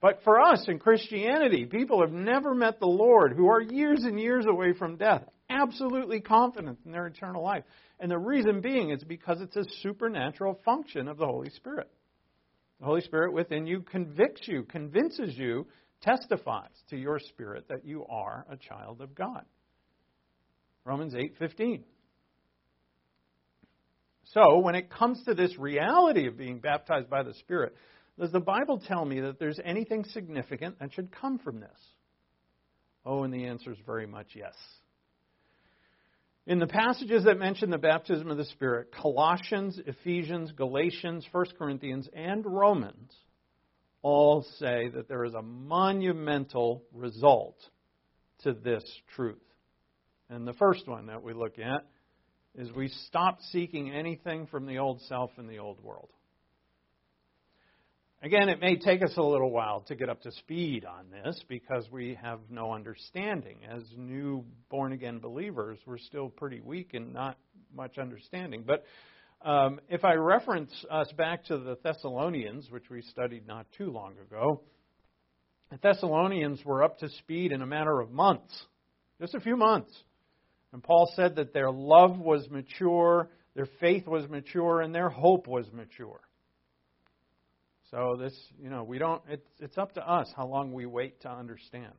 But for us in Christianity, people have never met the Lord who are years and years away from death, absolutely confident in their eternal life. And the reason being is because it's a supernatural function of the Holy Spirit. The Holy Spirit within you convicts you, convinces you, testifies to your spirit that you are a child of God. Romans 8:15. So, when it comes to this reality of being baptized by the Spirit, does the Bible tell me that there's anything significant that should come from this? Oh, and the answer is very much yes. In the passages that mention the baptism of the Spirit, Colossians, Ephesians, Galatians, 1 Corinthians, and Romans all say that there is a monumental result to this truth. And the first one that we look at is we stop seeking anything from the old self and the old world. Again, it may take us a little while to get up to speed on this because we have no understanding. As new born again believers, we're still pretty weak and not much understanding. But um, if I reference us back to the Thessalonians, which we studied not too long ago, the Thessalonians were up to speed in a matter of months, just a few months. And Paul said that their love was mature, their faith was mature, and their hope was mature. So this, you know, we don't. It's it's up to us how long we wait to understand.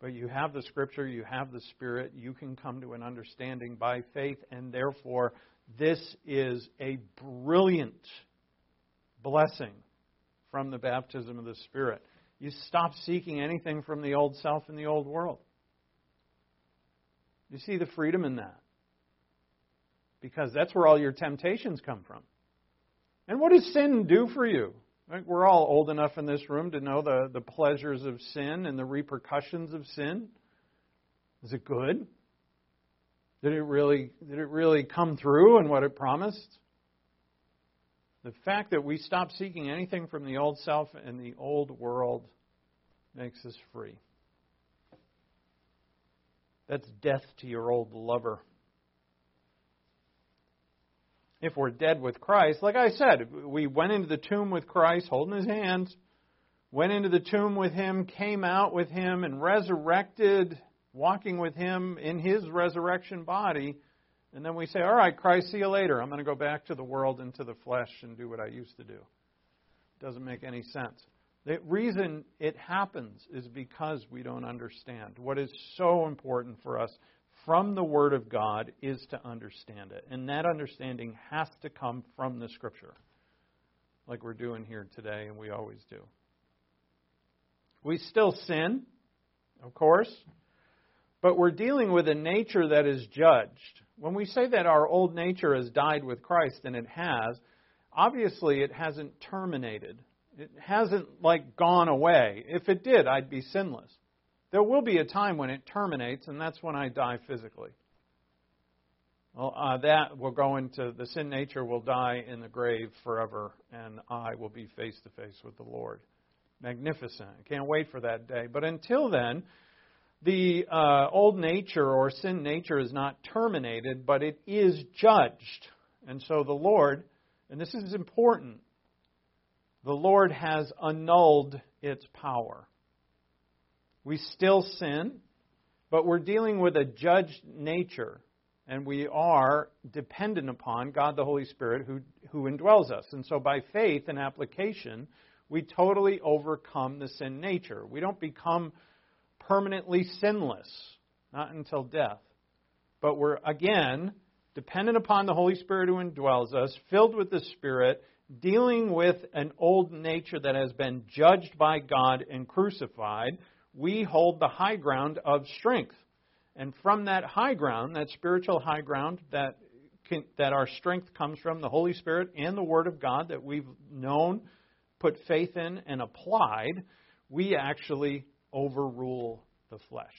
But you have the Scripture, you have the Spirit, you can come to an understanding by faith, and therefore this is a brilliant blessing from the baptism of the Spirit. You stop seeking anything from the old self and the old world. You see the freedom in that. Because that's where all your temptations come from. And what does sin do for you? We're all old enough in this room to know the, the pleasures of sin and the repercussions of sin. Is it good? Did it really did it really come through and what it promised? The fact that we stop seeking anything from the old self and the old world makes us free. That's death to your old lover if we're dead with Christ, like I said, we went into the tomb with Christ, holding his hands, went into the tomb with him, came out with him, and resurrected, walking with him in his resurrection body. And then we say, All right, Christ, see you later. I'm going to go back to the world and to the flesh and do what I used to do. It doesn't make any sense. The reason it happens is because we don't understand. What is so important for us from the Word of God is to understand it. And that understanding has to come from the Scripture, like we're doing here today, and we always do. We still sin, of course, but we're dealing with a nature that is judged. When we say that our old nature has died with Christ, and it has, obviously it hasn't terminated. It hasn't like gone away. If it did, I'd be sinless. There will be a time when it terminates, and that's when I die physically. Well, uh, that will go into the sin nature will die in the grave forever, and I will be face to face with the Lord. Magnificent. I can't wait for that day. But until then, the uh, old nature or sin nature is not terminated, but it is judged. And so the Lord, and this is important, the Lord has annulled its power. We still sin, but we're dealing with a judged nature and we are dependent upon God the Holy Spirit who, who indwells us. And so by faith and application, we totally overcome the sin nature. We don't become permanently sinless, not until death. But we're, again, dependent upon the Holy Spirit who indwells us, filled with the Spirit, dealing with an old nature that has been judged by God and crucified. We hold the high ground of strength. And from that high ground, that spiritual high ground that can, that our strength comes from, the Holy Spirit and the Word of God that we've known, put faith in, and applied, we actually overrule the flesh.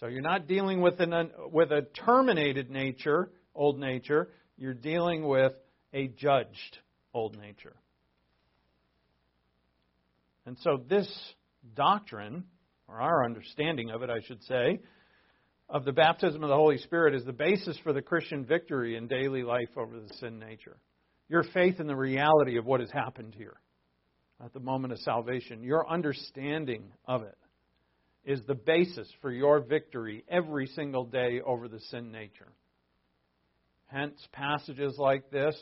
So you're not dealing with an with a terminated nature, old nature. You're dealing with a judged old nature. And so this doctrine or our understanding of it, I should say, of the baptism of the Holy Spirit is the basis for the Christian victory in daily life over the sin nature. Your faith in the reality of what has happened here at the moment of salvation, your understanding of it, is the basis for your victory every single day over the sin nature. Hence, passages like this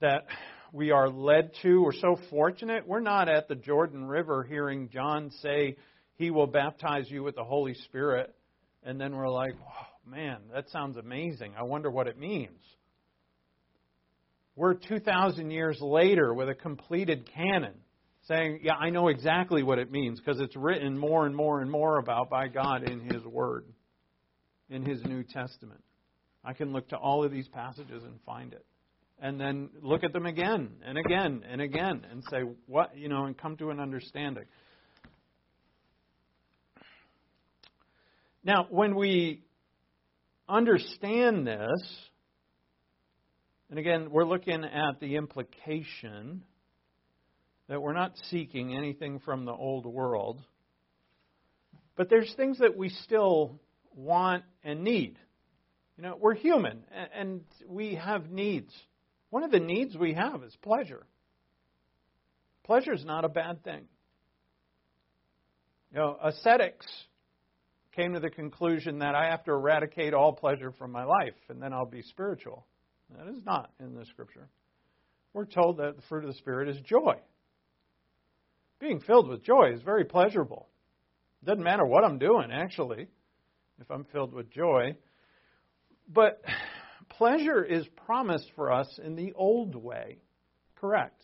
that we are led to. We're so fortunate. We're not at the Jordan River hearing John say he will baptize you with the Holy Spirit, and then we're like, oh, man, that sounds amazing. I wonder what it means. We're 2,000 years later with a completed canon saying, yeah, I know exactly what it means because it's written more and more and more about by God in His Word, in His New Testament. I can look to all of these passages and find it and then look at them again and again and again and say what? You know and come to an understanding. Now when we understand this and again we're looking at the implication that we're not seeking anything from the old world but there's things that we still want and need. You know we're human and we have needs one of the needs we have is pleasure. Pleasure is not a bad thing. You know, ascetics came to the conclusion that I have to eradicate all pleasure from my life and then I'll be spiritual. That is not in the scripture. We're told that the fruit of the Spirit is joy. Being filled with joy is very pleasurable. It doesn't matter what I'm doing, actually, if I'm filled with joy. But pleasure is promised for us in the old way. Correct.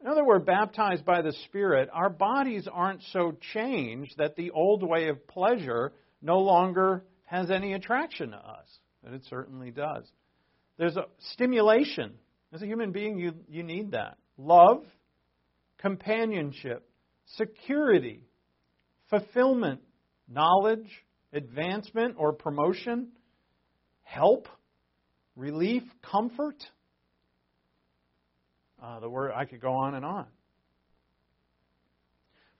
In other we're baptized by the Spirit, our bodies aren't so changed that the old way of pleasure no longer has any attraction to us. But it certainly does. There's a stimulation. As a human being, you, you need that. Love, companionship, security, fulfillment, knowledge, advancement or promotion, help, relief, comfort. Uh, the word I could go on and on.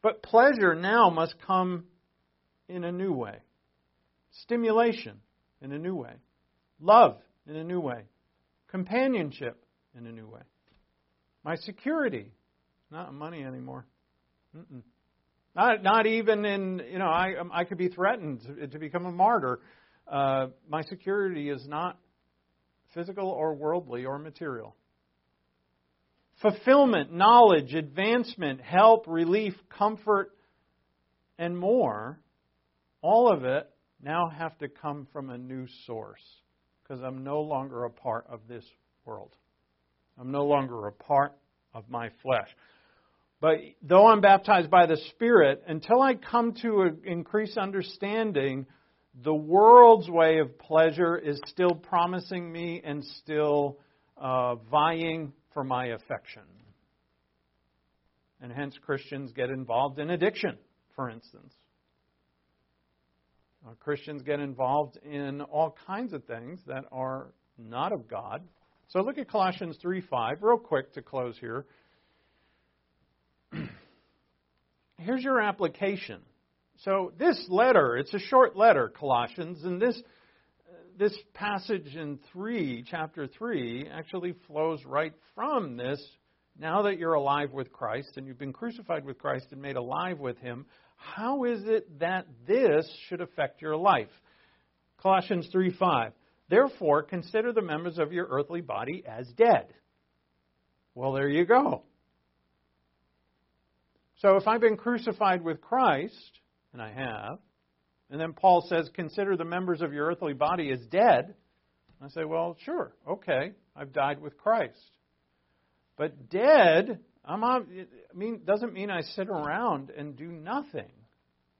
But pleasure now must come in a new way. Stimulation in a new way. Love in a new way. Companionship in a new way. My security, not money anymore. Mm-mm. Not, not even in, you know, I, I could be threatened to, to become a martyr. Uh, my security is not physical or worldly or material. Fulfillment, knowledge, advancement, help, relief, comfort, and more, all of it now have to come from a new source because I'm no longer a part of this world. I'm no longer a part of my flesh. But though I'm baptized by the Spirit, until I come to an increased understanding the world's way of pleasure is still promising me and still uh, vying for my affection. And hence, Christians get involved in addiction, for instance. Uh, Christians get involved in all kinds of things that are not of God. So look at Colossians 3 5, real quick to close here. Here's your application. So this letter, it's a short letter, Colossians, and this this passage in 3, chapter 3, actually flows right from this. Now that you're alive with Christ and you've been crucified with Christ and made alive with Him, how is it that this should affect your life? Colossians 3 5. Therefore, consider the members of your earthly body as dead. Well, there you go. So if I've been crucified with Christ, and I have, and then Paul says, consider the members of your earthly body as dead, I say, well, sure, okay, I've died with Christ. But dead, I'm I mean, doesn't mean I sit around and do nothing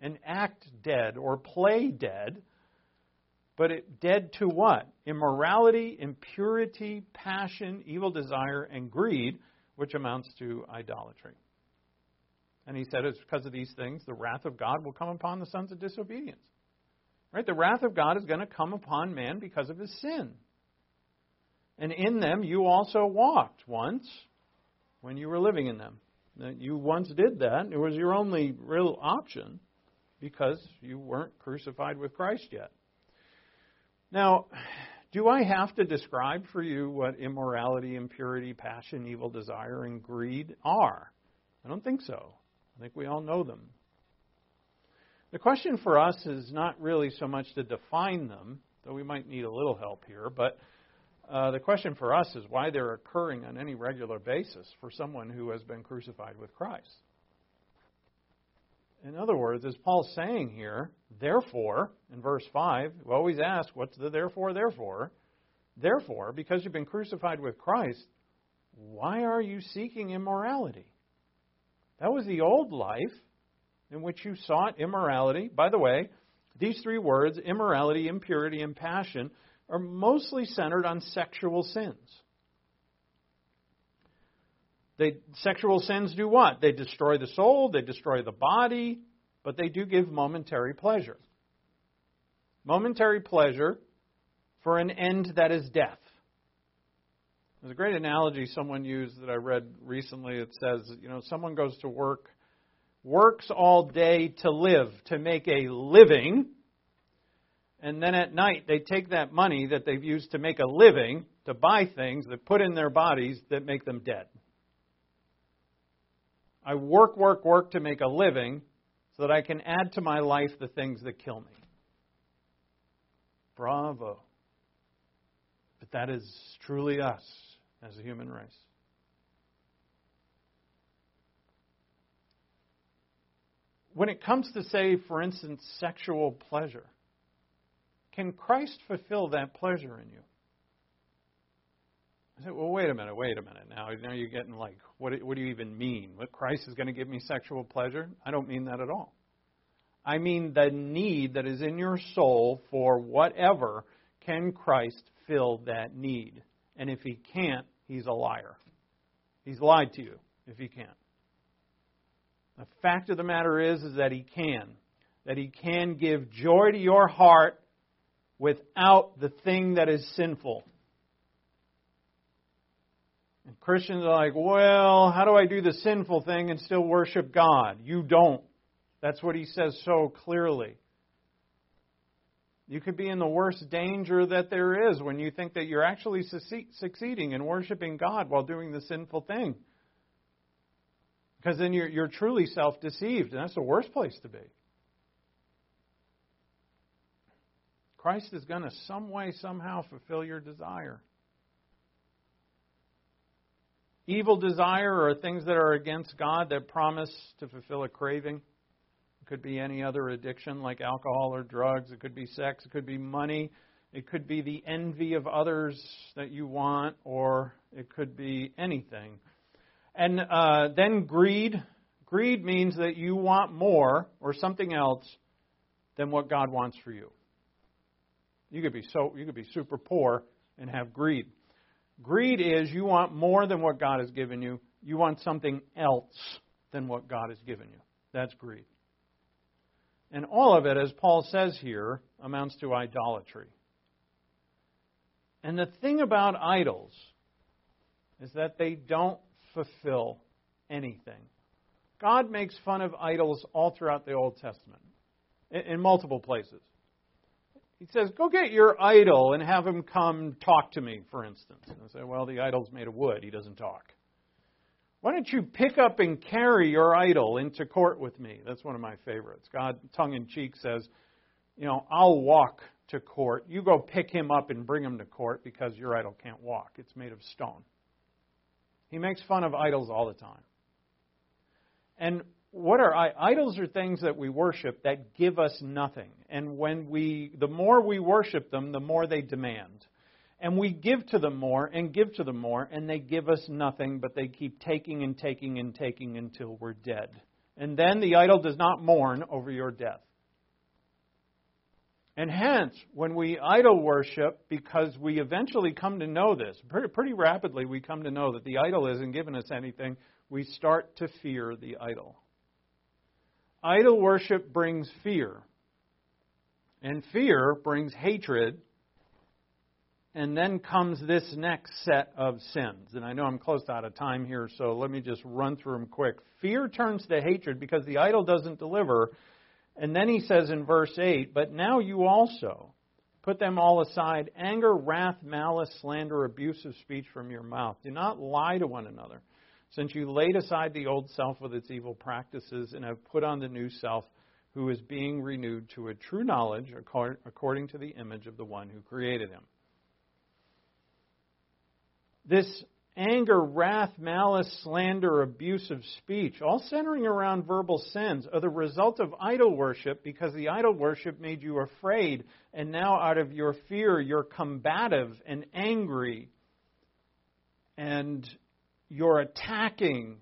and act dead or play dead. But it, dead to what? Immorality, impurity, passion, evil desire, and greed, which amounts to idolatry. And he said it's because of these things the wrath of God will come upon the sons of disobedience. Right? The wrath of God is going to come upon man because of his sin. And in them you also walked once when you were living in them. You once did that. It was your only real option because you weren't crucified with Christ yet. Now, do I have to describe for you what immorality, impurity, passion, evil desire, and greed are? I don't think so. I think we all know them. The question for us is not really so much to define them, though we might need a little help here, but uh, the question for us is why they're occurring on any regular basis for someone who has been crucified with Christ. In other words, is Paul saying here, therefore, in verse 5, we always ask, what's the therefore, therefore? Therefore, because you've been crucified with Christ, why are you seeking immorality? That was the old life in which you sought immorality. By the way, these three words, immorality, impurity, and passion, are mostly centered on sexual sins. They, sexual sins do what? They destroy the soul, they destroy the body, but they do give momentary pleasure. Momentary pleasure for an end that is death. There's a great analogy someone used that I read recently. It says, you know, someone goes to work, works all day to live, to make a living, and then at night they take that money that they've used to make a living to buy things that put in their bodies that make them dead. I work, work, work to make a living so that I can add to my life the things that kill me. Bravo. But that is truly us as a human race. When it comes to, say, for instance, sexual pleasure, can Christ fulfill that pleasure in you? I said, well, wait a minute, wait a minute. Now, now you're getting like, what, what do you even mean? What Christ is going to give me sexual pleasure? I don't mean that at all. I mean the need that is in your soul for whatever can Christ fill that need. And if he can't, he's a liar. He's lied to you if he can't. The fact of the matter is, is that he can. That he can give joy to your heart without the thing that is sinful. And Christians are like, well, how do I do the sinful thing and still worship God? You don't. That's what he says so clearly. You could be in the worst danger that there is when you think that you're actually succeeding in worshiping God while doing the sinful thing. Because then you're, you're truly self deceived, and that's the worst place to be. Christ is going to, some way, somehow, fulfill your desire. Evil desire are things that are against God that promise to fulfill a craving could be any other addiction like alcohol or drugs. It could be sex. It could be money. It could be the envy of others that you want, or it could be anything. And uh, then greed. Greed means that you want more or something else than what God wants for you. You could be so you could be super poor and have greed. Greed is you want more than what God has given you. You want something else than what God has given you. That's greed. And all of it, as Paul says here, amounts to idolatry. And the thing about idols is that they don't fulfill anything. God makes fun of idols all throughout the Old Testament, in, multiple places. He says, Go get your idol and have him come talk to me, for instance. And I say, Well, the idol's made of wood. He doesn't talk. Why don't you pick up and carry your idol into court with me? That's one of my favorites. God, tongue in cheek, says, You know, I'll walk to court. You go pick him up and bring him to court because your idol can't walk. It's made of stone. He makes fun of idols all the time. And what are idols are things that we worship that give us nothing. And when we the more we worship them, the more they demand. And we give to them more and give to them more, and they give us nothing, but they keep taking and taking and taking until we're dead. And then the idol does not mourn over your death. And hence, when we idol worship, because we eventually come to know this, pretty, pretty rapidly we come to know that the idol isn't giving us anything, we start to fear the idol. Idol worship brings fear. And fear brings hatred. And then comes this next set of sins. And I know I'm close out of time here, so let me just run through them quick. Fear turns to hatred because the idol doesn't deliver. And then he says in verse 8, But now you also put them all aside anger, wrath, malice, slander, abusive speech from your mouth. Do not lie to one another since you laid aside the old self with its evil practices and have put on the new self, who is being renewed to a true knowledge according to the image of the one who created him. This anger, wrath, malice, slander, abusive speech, all centering around verbal sins, are the result of idol worship because the idol worship made you afraid, and now out of your fear, you're combative and angry and you're attacking,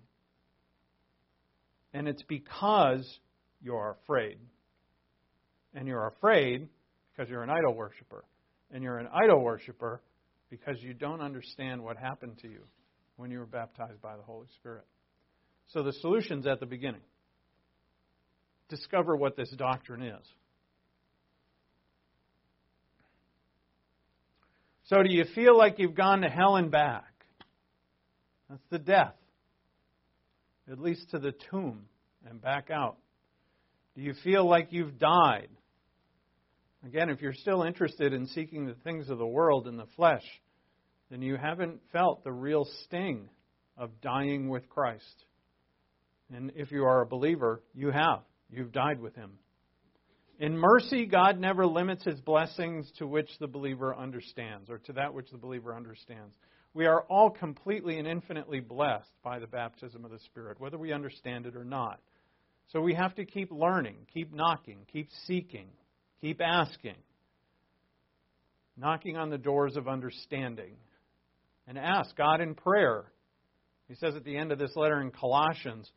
and it's because you're afraid. And you're afraid because you're an idol worshiper. And you're an idol worshiper because you don't understand what happened to you when you were baptized by the Holy Spirit. So the solution's at the beginning. Discover what this doctrine is. So, do you feel like you've gone to hell and back? That's the death. At least to the tomb and back out. Do you feel like you've died? Again, if you're still interested in seeking the things of the world and the flesh, then you haven't felt the real sting of dying with Christ. And if you are a believer, you have. You've died with him. In mercy, God never limits his blessings to which the believer understands, or to that which the believer understands. We are all completely and infinitely blessed by the baptism of the Spirit, whether we understand it or not. So we have to keep learning, keep knocking, keep seeking, keep asking, knocking on the doors of understanding, and ask God in prayer. He says at the end of this letter in Colossians,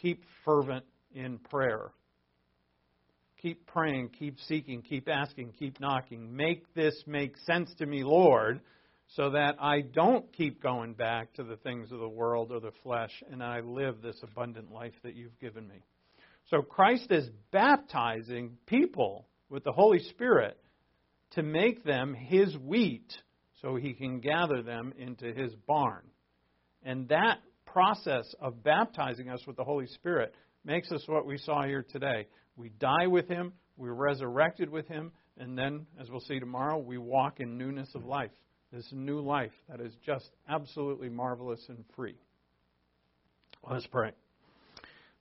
keep fervent in prayer. Keep praying, keep seeking, keep asking, keep knocking. Make this make sense to me, Lord so that I don't keep going back to the things of the world or the flesh and I live this abundant life that you've given me. So Christ is baptizing people with the Holy Spirit to make them his wheat so he can gather them into his barn. And that process of baptizing us with the Holy Spirit makes us what we saw here today. We die with him, we're resurrected with him, and then, as we'll see tomorrow, we walk in newness of life this new life that is just absolutely marvelous and free. Let's pray.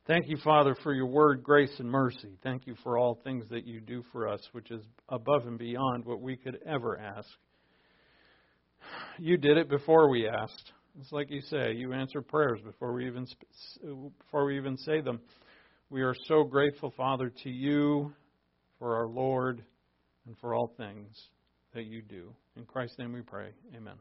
Thank you, Father, for your word, grace, and mercy. Thank you for all things that you do for us, which is above and beyond what we could ever ask. You did it before we asked. It's like you say, you answer prayers before we even before we even say them. We are so grateful, Father, to you for our Lord and for all things that you do. In Christ's name we pray. Amen.